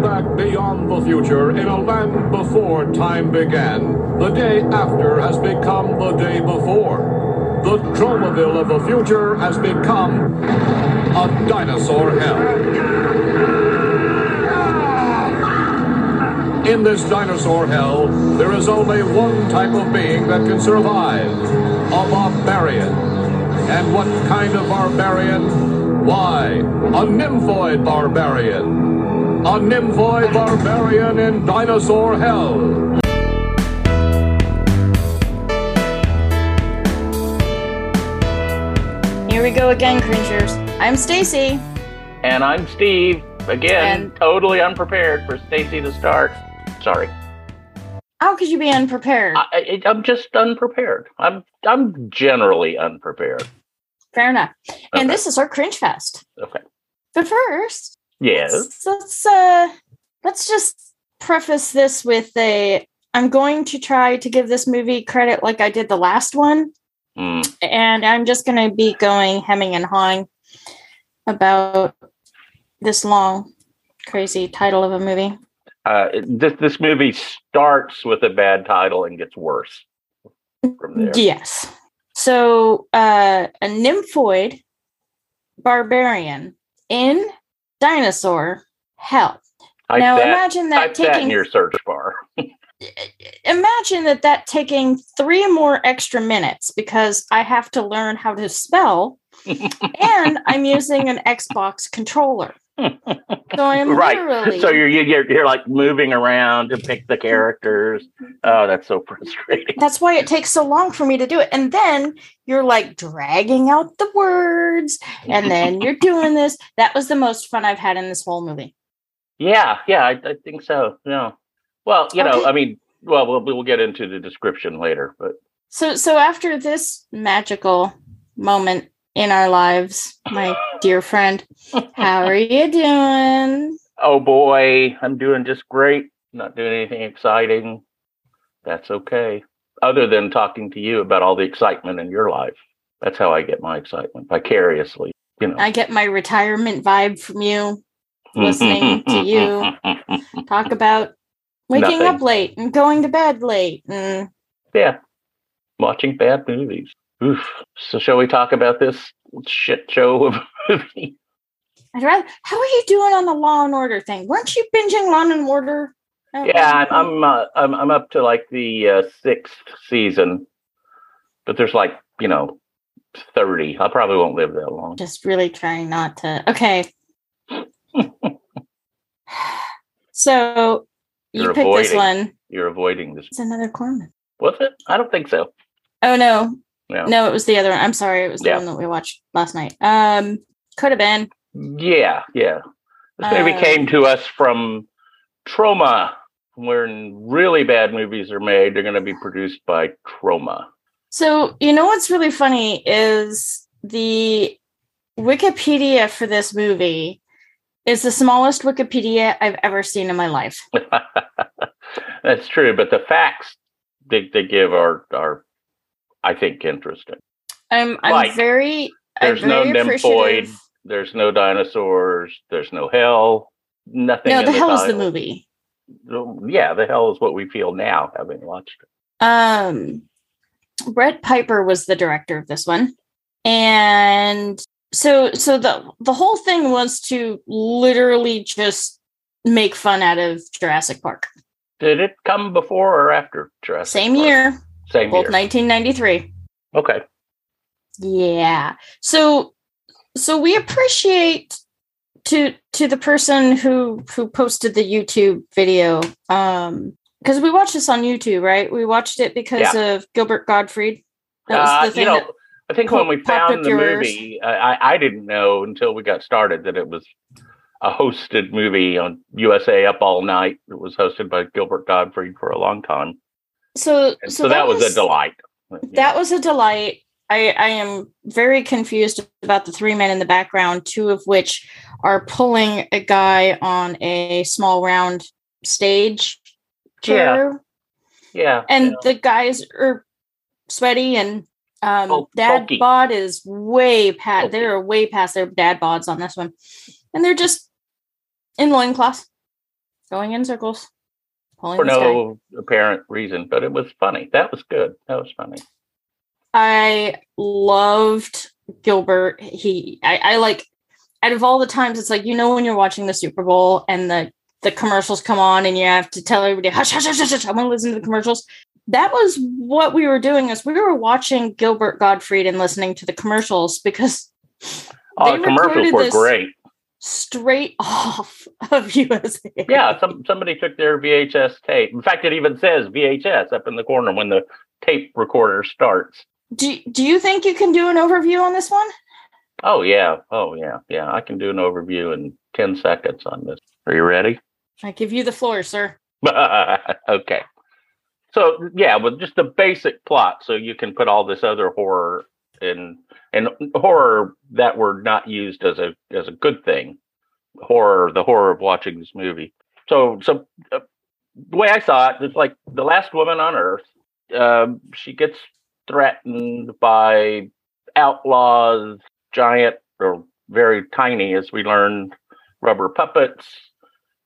back beyond the future in a land before time began, the day after has become the day before. The Tromaville of the future has become a dinosaur hell. In this dinosaur hell, there is only one type of being that can survive a barbarian. And what kind of barbarian? Why, a nymphoid barbarian. A nymphoid barbarian in dinosaur hell. Here we go again, cringers. I'm Stacy. And I'm Steve. Again, And- totally unprepared for Stacy to start. Sorry, How could you be unprepared? I, I, I'm just unprepared. I'm I'm generally unprepared. Fair enough. And Okay. this is our cringe fest. Okay. But first, Yes. let's, let's uh let's just preface this with a I'm going to try to give this movie credit like I did the last one, Mm, and I'm just gonna be going hemming and hawing about this long, crazy title of a movie. uh, this this movie starts with a bad title and gets worse from there. Yes. So uh, a nymphoid barbarian in dinosaur hell. Type now that, imagine that that in taking your search bar. imagine that that taking three more extra minutes because I have to learn how to spell and I'm using an Xbox controller. So I'm right. literally So you're, you're you're like moving around to pick the characters. Oh, that's so frustrating. that's why it takes so long for me to do it. And then you're like dragging out the words, and then you're doing this. That was the most fun I've had in this whole movie. Yeah, yeah, I, I think so. Yeah. Well, you know, I mean, well, we'll we'll get into the description later, but So, so after this magical moment in our lives, my dear friend, how are you doing? oh boy, I'm doing just great. Not doing anything exciting. That's okay. Other than talking to you about all the excitement in your life. That's how I get my excitement vicariously. You know, I get my retirement vibe from you. listening to you. Talk about waking Nothing. up late and going to bed late. And yeah, watching bad movies. Oof. So, shall we talk about this shit show of a movie? I'd rather. How are you doing on the Law and Order thing? Weren't you binging Law and Order? Yeah, I'm? I'm, uh, I'm I'm up to like the uh, sixth season, but there's like you know thirty. I probably won't live that long. just really trying not to. Okay. so you You're picked this avoiding. one. You're avoiding this. It's another Corman. Was it? I don't think so. Oh no, No. no, it was the other one. I'm sorry, it was the Yeah. one that we watched last night. Um, could have been. Yeah, yeah. This movie Uh, came to us from Troma. When really bad movies are made, they're going to be produced by Troma. So you know what's really funny is the Wikipedia for this movie is the smallest Wikipedia I've ever seen in my life. That's true, but the facts they, they give are are I think interesting. I'm I'm Like, very I'm there's no very nymphoid. There's no dinosaurs. There's no hell. Nothing. No, in the hell is the movie. Yeah, the hell is what we feel now, having watched it. Um, Brett Piper was the director of this one, and so so the the whole thing was to literally just make fun out of Jurassic Park. Did it come before or after Jurassic? Same Park? year, Same both year. 1993. Okay. Yeah. So so we appreciate to to the person who who posted the YouTube video um because we watched this on YouTube, right? We watched it because of Gilbert Gottfried. That was Uh, the you thing know, that I think when we found the yours. movie, I, I I didn't know until we got started that it was a hosted movie on USA Up All Night. It was hosted by Gilbert Gottfried for a long time, so so, so, that, was, a delight. That was a delight. I, I am very confused about the three men in the background, two of which are pulling a guy on a small round stage chair. yeah, and yeah. the guys are sweaty and um Bul- dad bulky. bod is way past they're way past their dad bods on this one and they're just in loincloths Going in circles. Pulling for no apparent reason, but it was funny. That was good. That was funny. I loved Gilbert. He, I, I like, out of all the times, it's like you know when you're watching the Super Bowl and the the commercials come on and you have to tell everybody hush hush hush hush. hush I want to listen to the commercials. That was what we were doing. Is we were watching Gilbert Gottfried and listening to the commercials because Oh, the commercials were this- great. Straight off of USA. Yeah, some somebody took their VHS tape. In fact, it even says VHS up in the corner when the tape recorder starts. Do Do you think you can do an overview on this one? Oh yeah, oh yeah, yeah. I can do an overview in ten seconds on this. Are you ready? I give you the floor, sir. okay. So yeah, with just the basic plot, so you can put all this other horror in and horror that were not used as a as a good thing. Horror, the horror of watching this movie. So so uh, the way I saw it, it's like the last woman on Earth. Um, she gets threatened by outlaws, giant or very tiny, as we learned, rubber puppets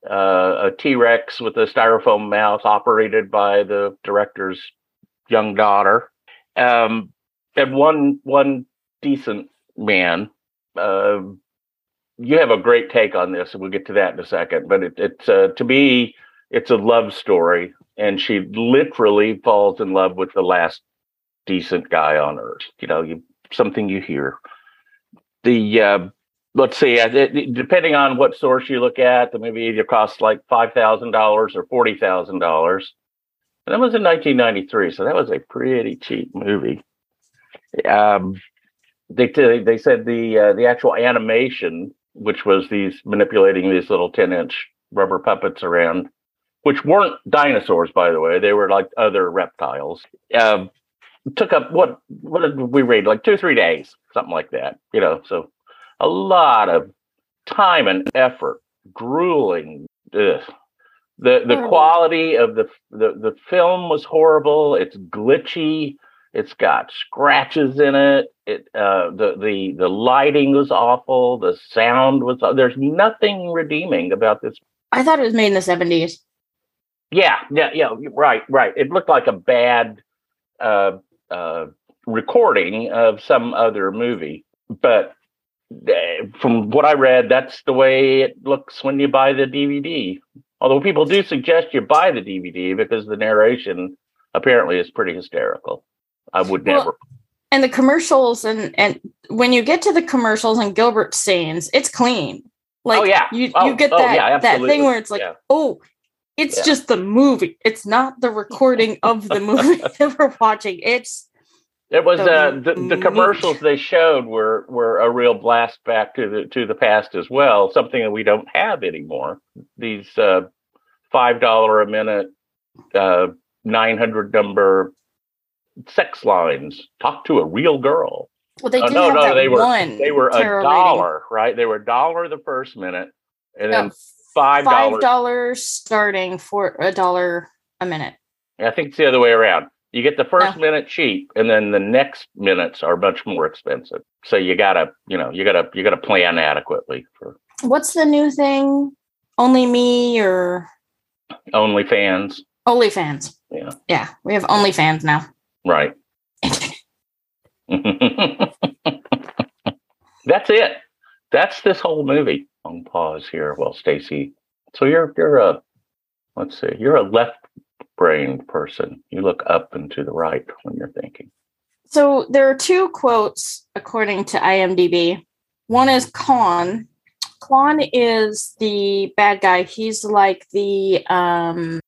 uh, a T Rex with a styrofoam mouth operated by the director's young daughter, um, and one one decent man. Uh, you have a great take on this, and we'll get to that in a second. But it, it's uh, to me, it's a love story, and she literally falls in love with the last decent guy on earth. You know, you something you hear. The uh, let's see, depending on what source you look at, the movie either costs like five thousand dollars or forty thousand dollars. And that was in 1993, so that was a pretty cheap movie. Um, they they said the uh, the actual animation, which was these manipulating these little 10 inch rubber puppets around, which weren't dinosaurs, by the way, they were like other reptiles. Um, took up what what did we read like two or three days, something like that. You know, so a lot of time and effort, grueling. Ugh. The the Horrible. quality of the, the the film was horrible. It's glitchy. It's got scratches in it. It uh, the the the lighting was awful. The sound was. There's nothing redeeming about this. I thought it was made in the seventies. Yeah, yeah, yeah. Right, right. It looked like a bad uh, uh, recording of some other movie, but uh, from what I read, that's the way it looks when you buy the DVD. Although people do suggest you buy the DVD because the narration apparently is pretty hysterical. I would Well, never. And the commercials and and when you get to the commercials and Gilbert scenes, it's clean. Like Oh, yeah. you Oh, you get oh, that yeah, that thing where it's like, Yeah. oh, it's Yeah. just the movie. It's not the recording of the movie that we're watching. It's It was the uh, the, the commercials they showed were were a real blast back to the to the past as well. Something that we don't have anymore. These uh, five dollar a minute, uh, nine hundred number sex lines. Talk to a real girl. well, they uh, Oh, did no, have no, that they were- one. They were a dollar, right? They were a dollar the first minute, and then No, five five dollars. dollars starting for a dollar a minute. I think it's the other way around. You get the first oh. minute cheap, and then the next minutes are much more expensive. So you gotta, you know, you gotta, you gotta plan adequately for What's the new thing? Only me or OnlyFans. OnlyFans? Yeah. Yeah, we have OnlyFans now. Right. That's it. That's this whole movie. On pause here Well, Stacy. So you're you're a let's see, you're a left-brained person. You look up and to the right when you're thinking. So there are two quotes according to IMDb. One is Khan. Khan is the bad guy. He's like the um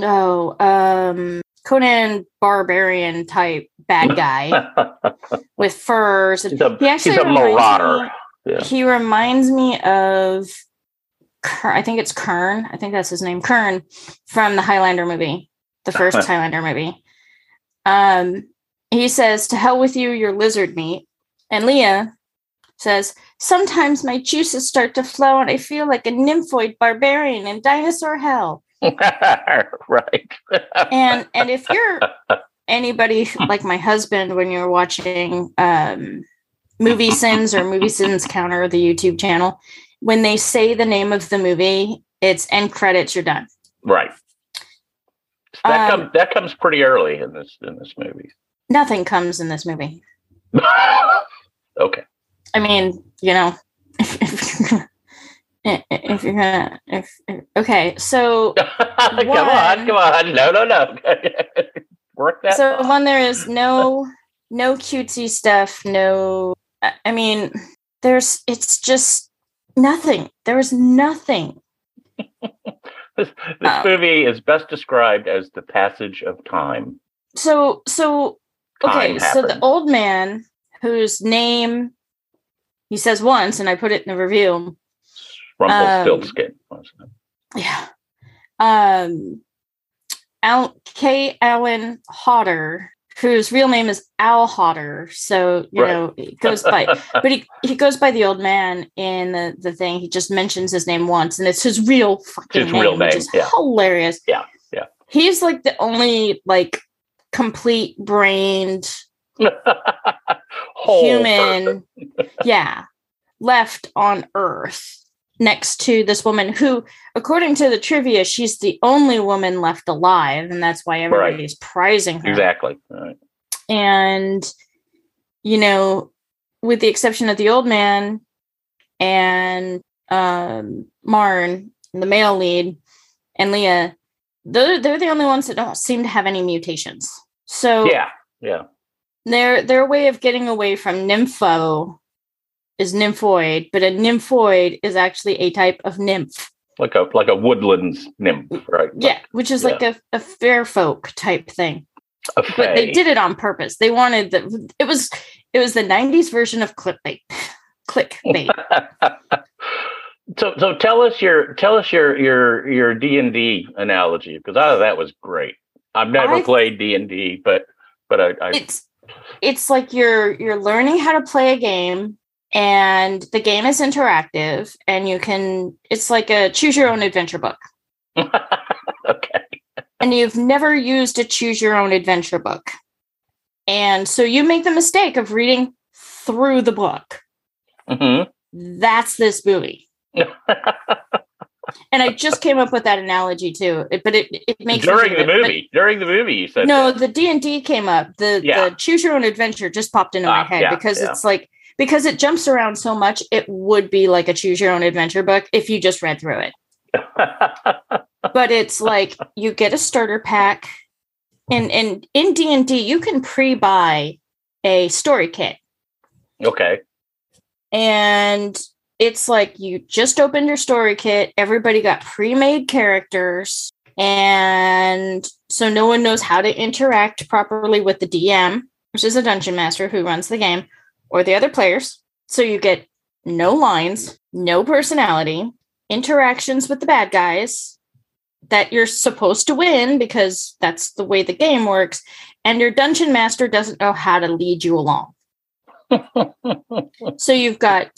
oh um Conan barbarian type bad guy with furs. he's a, He actually he's a reminds marauder. me- Yeah. He reminds me of Kern, I think it's Kern. I think that's his name. Kern from the Highlander movie, the first Highlander movie. Um, he says, "To hell with you, your lizard meat." And Leah says, "Sometimes my juices start to flow, and I feel like a nymphoid barbarian in dinosaur hell." right. And and if you're anybody like my husband, when you're watching um, movie sins or movie sins counter the YouTube channel, when they say the name of the movie It's end credits. You're done. Right. That Um, comes that comes pretty early in this in this movie. Nothing comes in this movie. okay. I mean, you know, if, you're gonna, if if, okay, so come on, One- come on. No, no, no. Work that. so thought. one there is no no cutesy stuff. No, I mean, there's it's just nothing. There is nothing. this this um, movie is best described as the passage of time. So so okay, Time so the old man whose name he says once, and I put it in the review. Rumpelstiltskin. wasn't? Yeah. Um Al K. Allen Hodder, whose real name is Al Hodder. So, you Right. know, he goes by but he, he goes by the old man in the, the thing. He just mentions his name once and it's his real fucking His name, real which name, is yeah. hilarious. Yeah, yeah. He's like the only like complete brained human yeah left on earth next to this woman who according to the trivia she's the only woman left alive and that's why everybody's prizing her Exactly. Right. and you know with the exception of the old man and um marn the male lead and leah they're, they're the only ones that don't seem to have any mutations so Yeah. Yeah. their their way of getting away from nympho is nymphoid, but a nymphoid is actually a type of nymph. Like a like a woodlands nymph, right? Yeah, which is like a, a fair folk type thing. But they did it on purpose. They wanted the it was it was the 90s version of clickbait. Clickbait. so so tell us your tell us your your your D and D analogy because I thought that was great. I've never I- played D and D, but but I, I it's it's like you're you're learning how to play a game and the game is interactive and you can it's like a choose your own adventure book. okay. and you've never used a choose your own adventure book. And so you make the mistake of reading through the book. hmm That's this movie. And I just came up with that analogy too. It- but it it makes During the it. But movie, during the movie, you said No, that. the D and D came up. The Yeah. the choose your own adventure just popped into my Ah, head yeah, because yeah. it's like because it jumps around so much, it would be like a choose your own adventure book if you just read through it. but it's like you get a starter pack and and in d&d you can pre-buy a story kit okay. and it's like you just opened your story kit everybody got pre-made characters and so no one knows how to interact properly with the dm which is a dungeon master who runs the game or the other players so you get no lines no personality interactions with the bad guys that you're supposed to win because that's the way the game works and your dungeon master doesn't know how to lead you along so you've got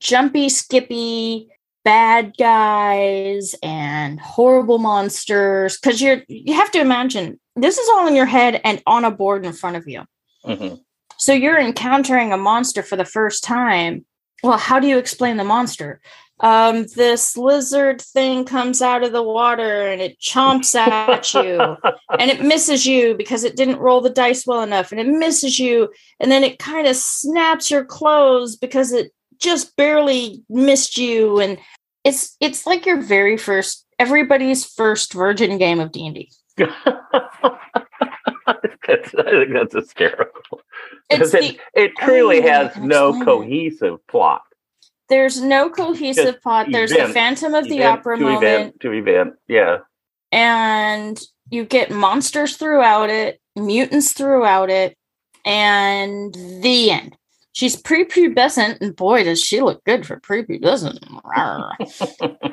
jumpy, skippy, bad guys and horrible monsters. Because you're you have to imagine this is all in your head and on a board in front of you. Mhm. So you're encountering a monster for the first time. Well, how do you explain the monster? Um, this lizard thing comes out of the water and it chomps at you and it misses you because it didn't roll the dice well enough and it misses you and then it kind of snaps your clothes because it just barely missed you and it's it's like your very first everybody's first virgin game of D&D. that's, I think that's hysterical. It's Because it, it truly I has no it. cohesive plot. there's no cohesive Just plot. There's the Phantom of the Opera to moment event to event. Yeah. and you get monsters throughout it, mutants throughout it, and the end. She's prepubescent, and boy, does she look good for prepubescent.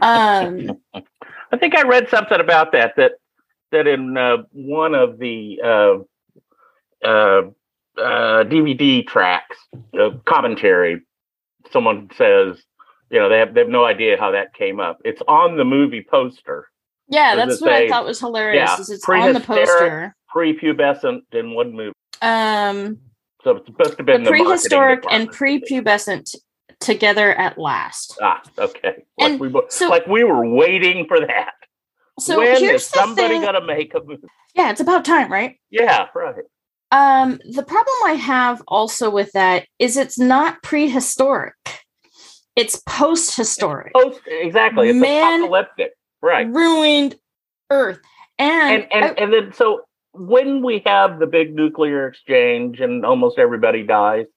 um, I think I read something about that that that in uh, one of the uh, uh, uh, DVD tracks, uh, commentary, someone says, you know, they have they have no idea how that came up. It's on the movie poster, yeah, that's what I thought was hilarious. yeah, is it's on the poster. prepubescent in one movie. Um, So it's supposed to have the been the, prehistoric and prepubescent together at last. Ah, okay. Like And we were, so- like we were waiting for that. So when here's is somebody thing. gonna make a movie? yeah, it's about time, right? Yeah, right. Um, the problem I have also with that is it's not prehistoric. It's post-historic. Post exactly. It's Man- apocalyptic. Right. Ruined Earth. And, And and, and then so when we have the big nuclear exchange and almost everybody dies,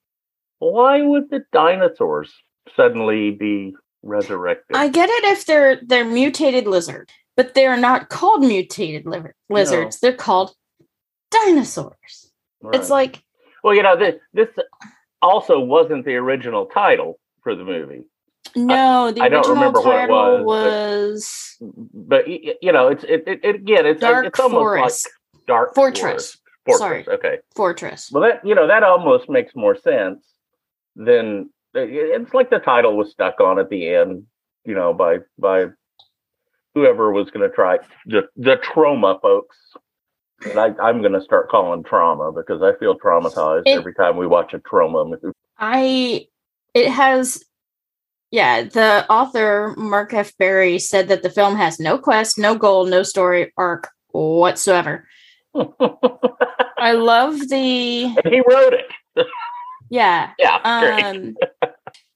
why would the dinosaurs suddenly be resurrected? I get it if they're they're mutated lizard, but they're not called mutated lizards. They're called dinosaurs. It's like well, you know, this this also wasn't the original title for the movie. no, the I don't original remember what it title was, was, but y- you know, it's it, it, it again, it's Dark it's almost Forest like dark Fortress. Fortress. Sorry. Okay. Fortress. Well, that you know that almost makes more sense than uh, it's like the title was stuck on at the end, you know, by by whoever was going to try the the Troma folks. And I, I'm going to start calling trauma because I feel traumatized It- every time we watch a trauma movie. I it has yeah, the author Mark F. Berry said that the film has no quest, no goal, no story arc whatsoever. I love the he wrote it. yeah. Yeah. Um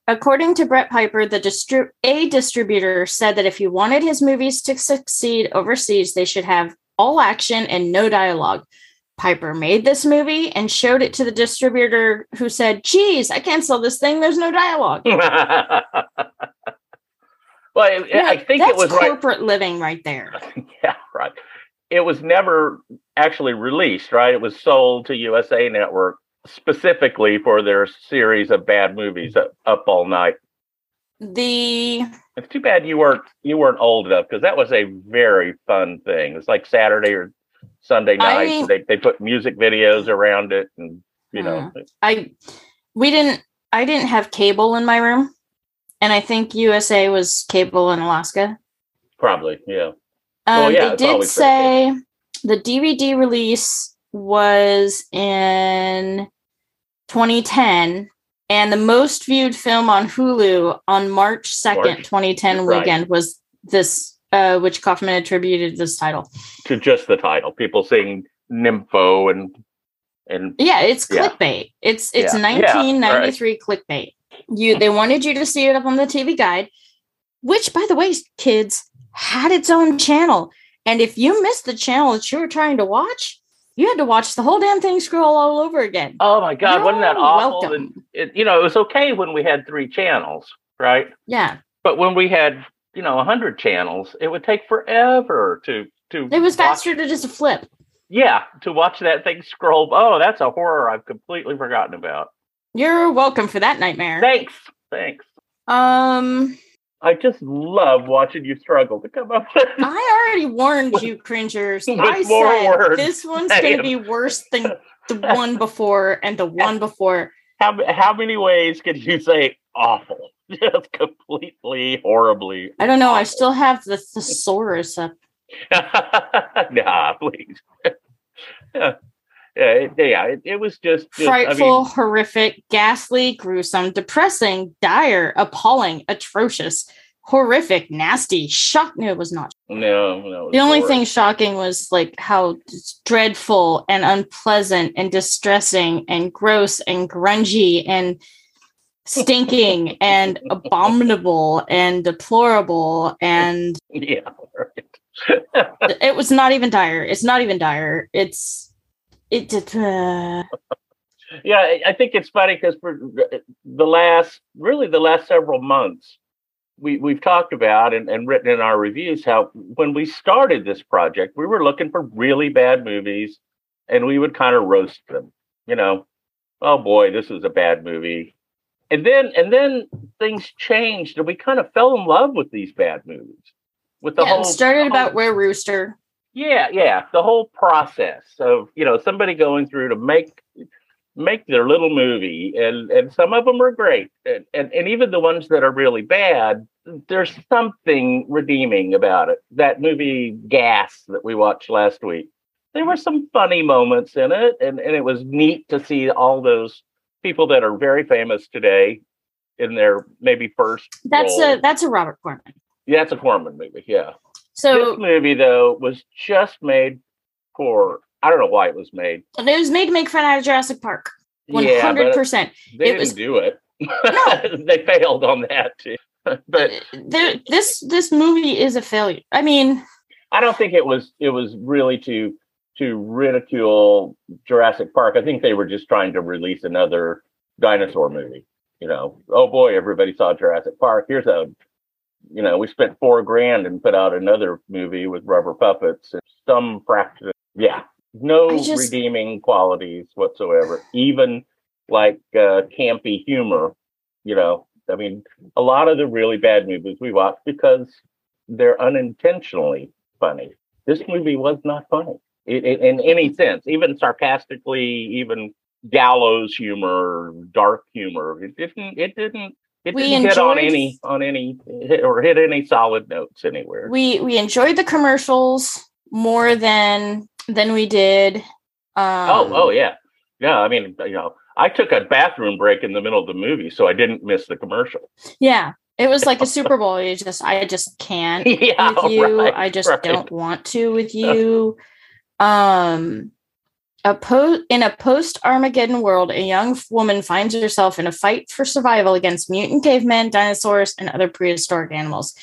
according to Brett Piper, the distri- a distributor said that if he wanted his movies to succeed overseas, they should have all action and no dialogue. Piper made this movie and showed it to the distributor who said, Geez, I can't sell this thing. There's no dialogue. well, it- You're I think it was right. corporate living right there. Yeah, right. It was never actually released, right? It was sold to USA Network specifically for their series of bad movies, Up, Up All Night. The It's too bad you weren't you weren't old enough because that was a very fun thing. It's like Saturday or Sunday I- night. They they put music videos around it, and you know, I we didn't I didn't have cable in my room, and I think USA was cable in Alaska. probably yeah. Um, Well, yeah, they did say the DVD release was in 2010, and the most viewed film on Hulu on March 2nd, March. 2010 Right. weekend was this, uh, which Kaufman attributed this title. To just the title, people saying nympho and and Yeah, it's Yeah. clickbait. It's it's Yeah. Yeah, 1993 clickbait. You they wanted you to see it up on the TV guide, which by the way, kids had its own channel. And if you missed the channel that you were trying to watch, you had to watch the whole damn thing scroll all over again. oh my god, wasn't that awful? And welcome. it, you know, it was okay when we had three channels, right? Yeah. But when we had, you know, a hundred channels, it would take forever to to. It was watch- faster to just flip. Yeah, to watch that thing scroll. Oh, that's a horror I've completely forgotten about. You're welcome for that nightmare. Thanks, thanks. Um I just love watching you struggle to come up with. I already warned you, cringers. I said words. this one's going to be worse than the one before and the one before. how how many ways can you say awful? Just completely horribly. I don't know. I still have the thesaurus up. nah, please. yeah, it, yeah. It, it was just, just I Frightful, mean, horrific, ghastly, gruesome, depressing, dire, appalling, atrocious, horrific, nasty, shock. No, it was not. no, no. The only horrible. thing shocking was like how dreadful and unpleasant and distressing and gross and grungy and stinking and abominable and deplorable and Yeah, right. it was not even dire. It's not even dire. It's it did. Uh, yeah. I- think it's funny because for the last, really, the last several months, we we've talked about and, and written in our reviews how when we started this project, we were looking for really bad movies, and we would kind of roast them. You know, oh boy, this is a bad movie. And then and then things changed, and we kind of fell in love with these bad movies. With the yeah, whole it started the about where Rooster. Yeah, yeah. The whole process of you know somebody going through to make make their little movie, and and some of them are great, and and, and even the ones that are really bad, there's something redeeming about it. That movie Gas that we watched last week, there were some funny moments in it, and and it was neat to see all those people that are very famous today in their maybe first. That's role. a that's a Robert Corman. yeah, it's a Corman movie. Yeah, So this movie though was just made for. I don't know why it was made. it was made to make fun out of Jurassic Park. One hundred percent. they it didn't was- do it. No. they failed on that too. but There, this this movie is a failure. I mean, I don't think it was it was really to to ridicule Jurassic Park. I think they were just trying to release another dinosaur movie. You know, oh boy, everybody saw Jurassic Park. Here's a you know, we spent four grand and put out another movie with rubber puppets and some fraction. Yeah, no just- redeeming qualities whatsoever. Even like uh, campy humor. You know, I mean, a lot of the really bad movies we watch because they're unintentionally funny. This movie was not funny it, it- in any sense, even sarcastically, even gallows humor, dark humor. It didn't. It didn't. It We didn't hit on any on any hit or hit any solid notes anywhere. we we enjoyed the commercials more than than we did. Um, oh, oh yeah, yeah. I mean, you know, I took a bathroom break in the middle of the movie, so I didn't miss the commercial. yeah. It was like a Super Bowl. You just, I just can't yeah, with you. right, I just right. don't want to with you. Um, a po- in a post Armageddon world, a young woman finds herself in a fight for survival against mutant cavemen, dinosaurs, and other prehistoric animals.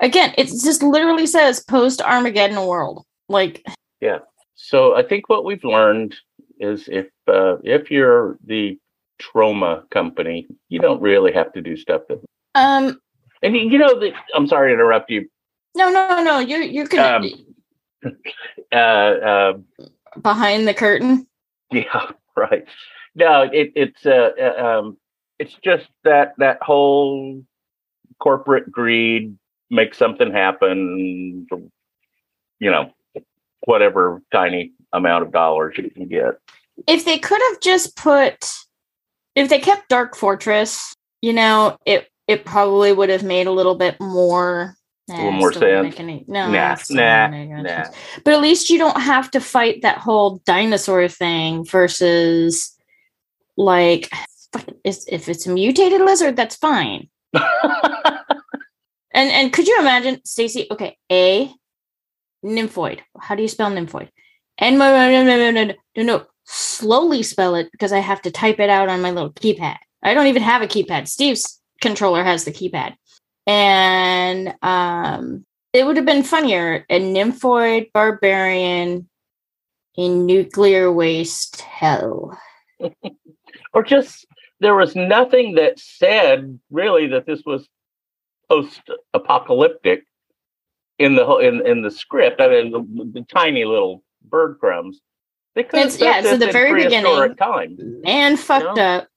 Again, it just literally says post Armageddon world. Like, yeah. So I think what we've learned is if uh, if you're the Troma company, you don't really have to do stuff that. um, And you you know that I'm sorry to interrupt you. no, no, no, you're you're gonna Um, Uh, uh, behind the curtain. yeah, right. No, it, it's uh, uh, um, it's just that that whole corporate greed make something happen. You know, whatever tiny amount of dollars you can get. if they could have just put if they kept dark fortress you know it it probably would have made a little bit more Nah, a little more sand. Any, no, nah, nah, nah. But at least you don't have to fight that whole dinosaur thing versus like if it's a mutated lizard, that's fine. and and could you imagine, Stacy? Okay, a nymphoid. How do you spell nymphoid? And no, no, no, no, no, no. Slowly spell it because I have to type it out on my little keypad. I don't even have a keypad. Steve's controller has the keypad and um it would have been funnier a nymphoid barbarian in nuclear waste hell or just there was nothing that said really that this was post-apocalyptic in the whole in, in the script. I mean, the, the tiny little bird crumbs. They could It's- yeah, so the very beginning- time. man fucked No. up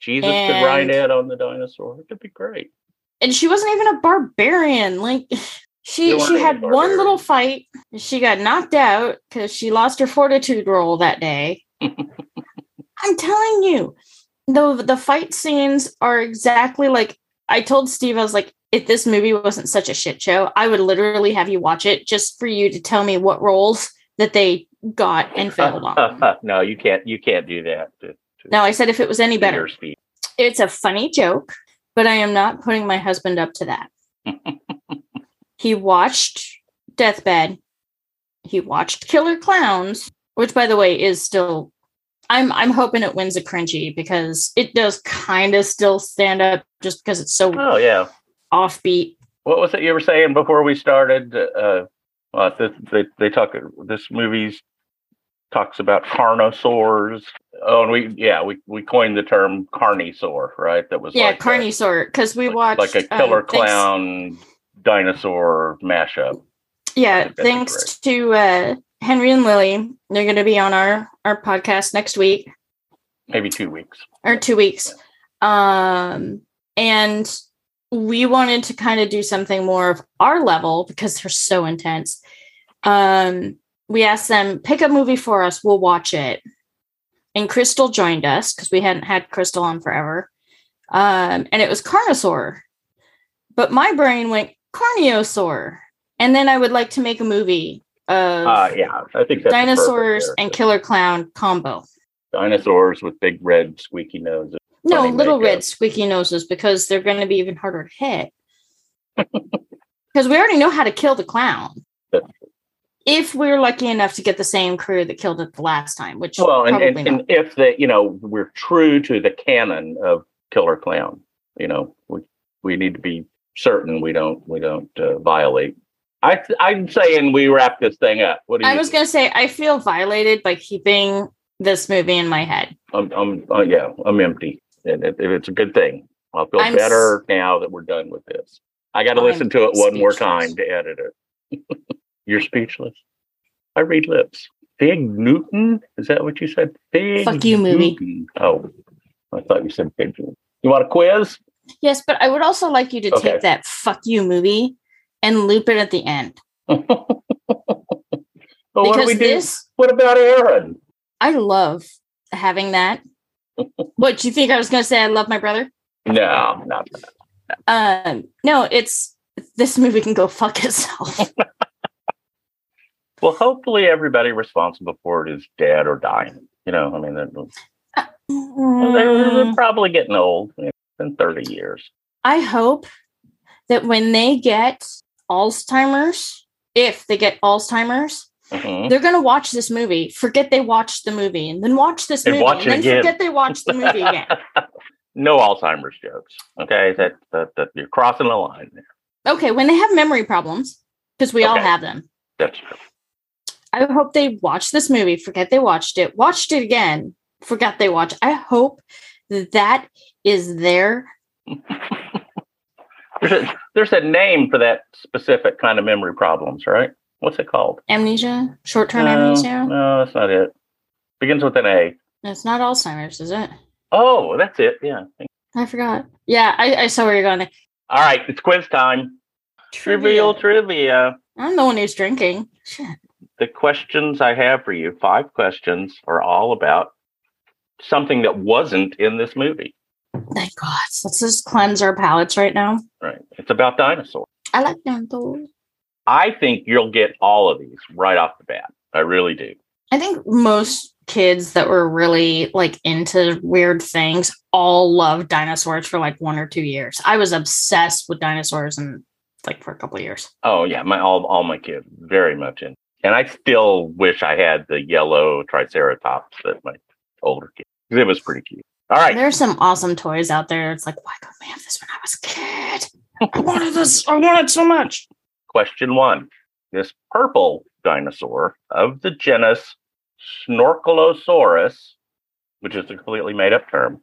Jesus could ride And- in on the dinosaur. It could be great. And she wasn't even a barbarian like she she had one little fight she got knocked out because she lost her fortitude roll that day i'm telling you the the fight scenes are exactly like i told steve i was like if this movie wasn't such a shit show i would literally have you watch it just for you to tell me what roles that they got and failed on no, you can't. You can't do that. To, to now i said if it was any better speed. it's a funny joke, but I am not putting my husband up to that. he watched Deathbed. He watched Killer Clowns, which by the way is still I'm I'm hoping it wins a cringy because it does kind of still stand up just because it's so Oh yeah. offbeat. What was it you were saying before we started? Uh, well, this, they they talk. This movie's talks about carnosaurs. Oh, and we yeah we we coined the term carnisaur, right? That was yeah, like because we watched like a um, killer thanks- clown dinosaur mashup. Yeah, thanks to uh, Henry and Lily. They're going to be on our our podcast next week. Maybe two weeks. or two weeks. Um, and we wanted to kind of do something more of our level because they're so intense. Um, we asked them, pick a movie for us, we'll watch it. And Crystal joined us because we hadn't had Crystal on forever. Um, and it was Carnosaur. But my brain went Carniosaur. And then I would like to make a movie of Uh, yeah, I think dinosaurs and killer clown combo. dinosaurs with big red squeaky noses. No, little makeup. red squeaky noses because they're going to be even harder to hit. Because we already know how to kill the clown. If we're lucky enough to get the same crew that killed it the last time, which Well, and, and, and if the you know we're true to the canon of Killer Clown, you know we we need to be certain we don't we don't uh, violate. I I'm saying we wrap this thing up. What do you? I was going to say I feel violated by keeping this movie in my head. I'm, I'm uh, yeah, I'm empty, and it, it's a good thing. I'll feel I'm better now that we're done with this. I got to listen to it one more time to edit it. You're speechless. I read lips. Fig Newton? Is that what you said? Fig Fuck you, movie. Newton. Oh, I thought you said Fig Newton. You want a quiz? Yes, but I would also like you to Okay. take that fuck you movie and loop it at the end. well, what do because we do? this, What about Aaron? I love having that. what, do you think I was going to say I love my brother? No, not that. Um, no, it's this movie can go fuck itself. Well, hopefully everybody responsible for it is dead or dying. You know, I mean, they're, well, they're, they're Mm, probably getting old. It's been 30 years. I hope that when they get Alzheimer's, if they get Alzheimer's, Mhm. they're going to watch this movie, forget they watched the movie, and then watch this And movie, watch and then again. forget they watched the movie again. no Alzheimer's jokes. Okay, that, that that you're crossing the line there. Okay, when they have memory problems, because we all have them, That's true. I hope they watch this movie, forget they watched it, watched it again, forgot they watched. I hope that is their There's a, there's a name for that specific kind of memory problems, right? What's it called? amnesia, short-term no, amnesia. no, that's not it. Begins with an A. It's not Alzheimer's, is it? Oh, that's it. Yeah. I forgot. Yeah, I, I saw where you're going. All right, it's quiz time. Trivial trivia. I'm the one who's drinking. Shit. The questions I have for you, five questions, are all about something that wasn't in this movie. Thank God. Let's just cleanse our palates right now. Right. It's about dinosaurs. I like dinosaurs. I think you'll get all of these right off the bat. I really do. I think most kids that were really like into weird things all loved dinosaurs for like one or two years. I was obsessed with dinosaurs and like for a couple of years. Oh yeah, my all all my kids very much in, and I still wish I had the yellow Triceratops that my older. 'cause It was pretty cute. All right, There's some awesome toys out there. It's like, why couldn't we have this when I was a kid? I wanted this. I wanted so much. question one: This purple dinosaur of the genus Snorkelosaurus, which is a completely made up term,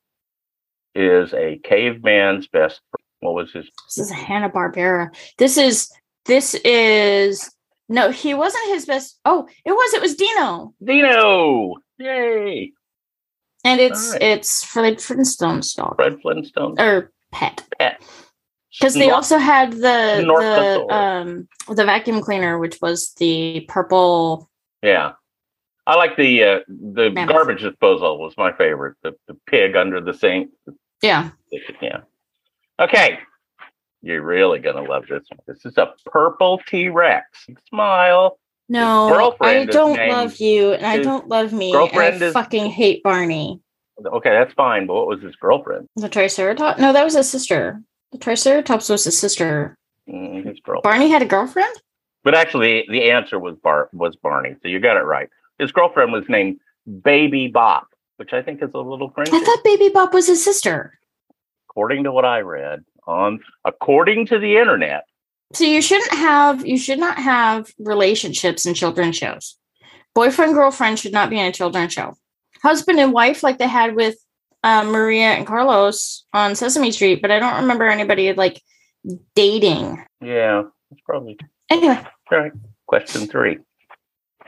is a caveman's best. friend. What was his? This is Hanna Barbera. This is this is no. He wasn't his best. Oh, it was. It was Dino, Dino! Yay! and it's right. it's Fred Flintstone's dog Fred Flintstone or pet. pet. Because they also had the the um the vacuum cleaner, which was the purple. Yeah. I like the uh, the Mammoth. garbage disposal was my favorite. The, the pig under the sink. Yeah, Yeah. Okay. You're really gonna love this one. This is a purple T Rex. Smile. no, I don't love you, and I don't love me. girlfriend I is- fucking hate Barney. Okay, that's fine. But what was his girlfriend? The Triceratops? No, that was his sister. The Triceratops was his sister. Mm, his girl. Barney had a girlfriend. But actually, the answer was Bar was Barney. So you got it right. His girlfriend was named Baby Bop, which I think is a little crazy. I thought Baby Bop was his sister. according to what I read on, according to the internet. So you shouldn't have you should not have relationships in children's shows. Boyfriend girlfriend should not be in a children's show. Husband and wife like they had with uh, Maria and Carlos on Sesame Street, but I don't remember anybody like dating. Yeah, it's probably Anyway, All right. Question three.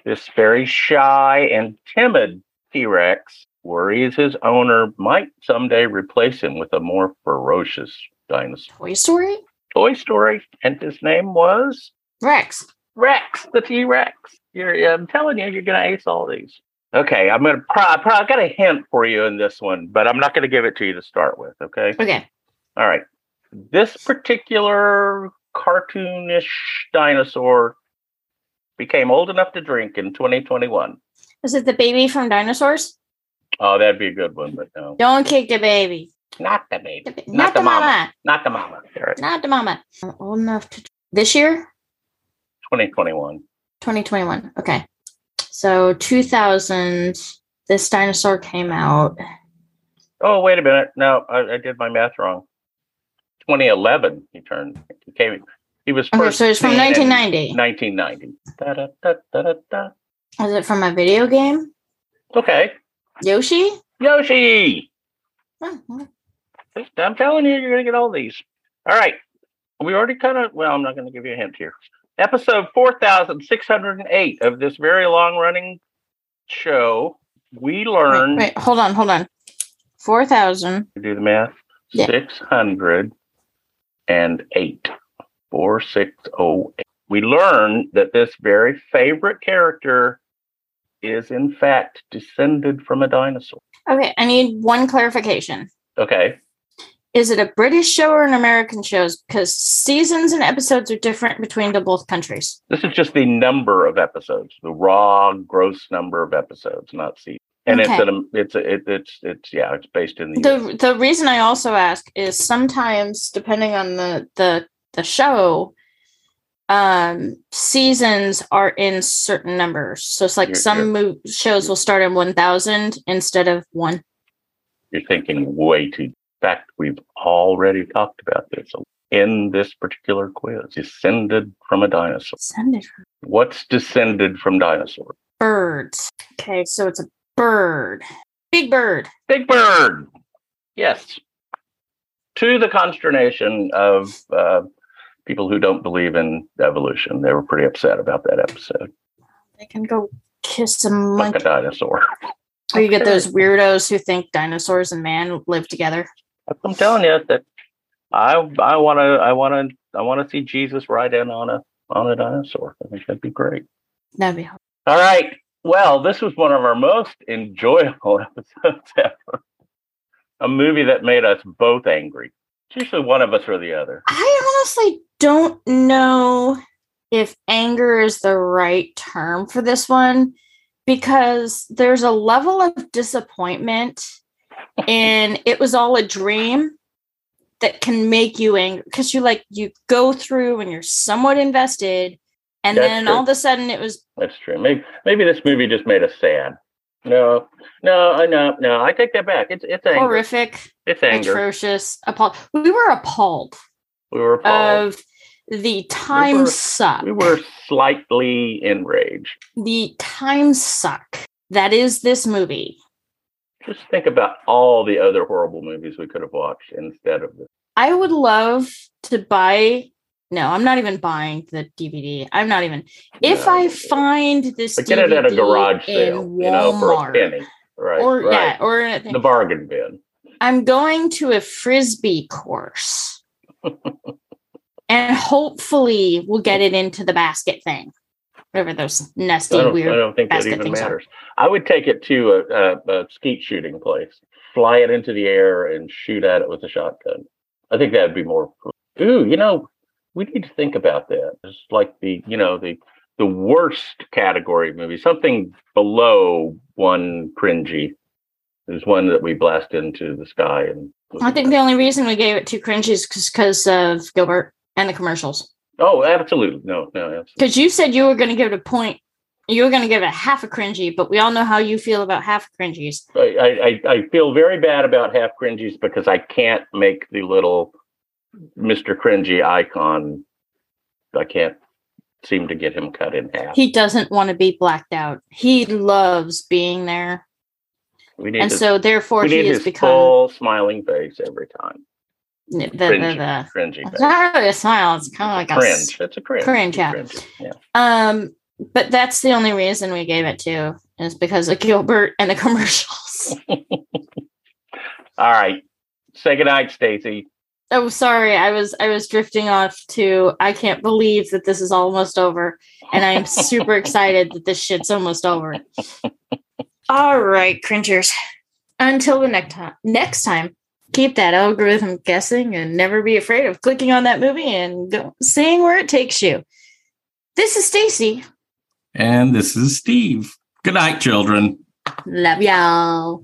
This very shy and timid T Rex worries his owner might someday replace him with a more ferocious dinosaur. Toy Story Toy Story, and his name was Rex. Rex, the T Rex. You're, I'm telling you, you're going to ace all these. Okay, I'm going to, pro- pro- I got a hint for you in this one, but I'm not going to give it to you to start with. Okay. Okay, All right. This particular cartoonish dinosaur became old enough to drink in 2021. is it the baby from Dinosaurs? Oh, that'd be a good one, but no. Don't kick the baby. Not the baby. Not, Not the the mama. mama. Not the mama. All right. Not the mama. I'm old enough to. This year? 2021. 2021. Okay. So 2000, this dinosaur came out. Oh, wait a minute. No, I, I did my math wrong. 2011, he turned. He came. He was Okay, first so it's from 1990. 1990. Da, da, da, da, da, da. Is it from a video game? Okay. Yoshi? Yoshi. Oh, well, I'm telling you, you're going to get all these. All right. We already kind of, well, I'm not going to give you a hint here. Episode 4608 of this very long running show, we Wait, learn, wait, hold on, hold on. 4,000. do the math, Yeah. 608. 4608. We learn that this very favorite character is, in fact, descended from a dinosaur. Okay, I need one clarification. Okay. Is it a British show or an American show? Because seasons and episodes are different between the both countries. This is just the number of episodes, the raw gross number of episodes, not seasons. And it's an it's a, it, it's it's yeah, it's based in the, US. The the reason I also ask is sometimes depending on the the the show, um, seasons are in certain numbers. So it's like You're- some mo- shows will start in one thousand instead of one. You're thinking way too. In fact, we've already talked about this in this particular quiz. Descended from a dinosaur. It from What's descended from dinosaurs? birds. Okay, so it's a bird, big bird. Big Bird. Yes. To the consternation of uh, people who don't believe in evolution, they were pretty upset about that episode. They can go kiss a Like monkey. a dinosaur. Or you get those weirdos who think dinosaurs and man live together. I'm telling you that I I want to I want to I want to see Jesus ride in on a on a dinosaur. I think that'd be great. That'd be hard. All right. Well, this was one of our most enjoyable episodes ever. A movie that made us both angry. It's usually one of us or the other. I honestly don't know if anger is the right term for this one because there's a level of disappointment and it was all a dream that can make you angry because you like you go through and you're somewhat invested and That's then true. all of a sudden it was That's true. Maybe maybe this movie just made us sad. No, no, no, no. I take that back. It's it's anger. horrific It's anger. atrocious appalled we were appalled We were appalled. of the time were- suck we were slightly enraged. the time suck that is this movie. Just think about all the other horrible movies we could have watched instead of this. I would love to buy. No, I'm not even buying the DVD. I'm not even. If No. I find this, But get it at a DVD garage sale, you know, for a Walmart, penny. Right. or right. yeah, or in a thing, the bargain bin. I'm going to a frisbee course, and hopefully we'll get it into the basket thing, whatever those nasty I weird. I don't think that even things are. I would take it to a, a, a skeet shooting place, fly it into the air, and shoot at it with a shotgun. I think that'd be more. Ooh, you know, we need to think about that. It's like the, you know, the the worst category movie, something below one cringy. There's one that we blast into the sky, and I think the only reason we gave it two cringe is because of Gilbert and the commercials. Oh, absolutely, no, no, absolutely. Because you said you were going to give it a point, you were going to give it half a cringy, but we all know how you feel about half cringies. I, I, I- feel very bad about half cringies because I can't make the little Mr. Cringy icon. I can't seem to get him cut in half. He doesn't want to be blacked out. He loves being there, we need and his, so therefore he his become full smiling face every time. The, the, Cringy, the, cringy It's not really a smile. It's kind of like a Cringe. It's a cringe. cringe, yeah. Cringy, yeah. Um, but that's the only reason we gave it to is because of Gilbert and the commercials. All right. Say goodnight, Stacy. oh, sorry, I was I was drifting off to I can't believe that this is almost over, and I am super excited that this shit's almost over. All right, cringers. Until the next time, next time, keep that algorithm guessing and never be afraid of clicking on that movie and go, seeing where it takes you. This is Stacy. And this is Steve. Good night, children. Love y'all.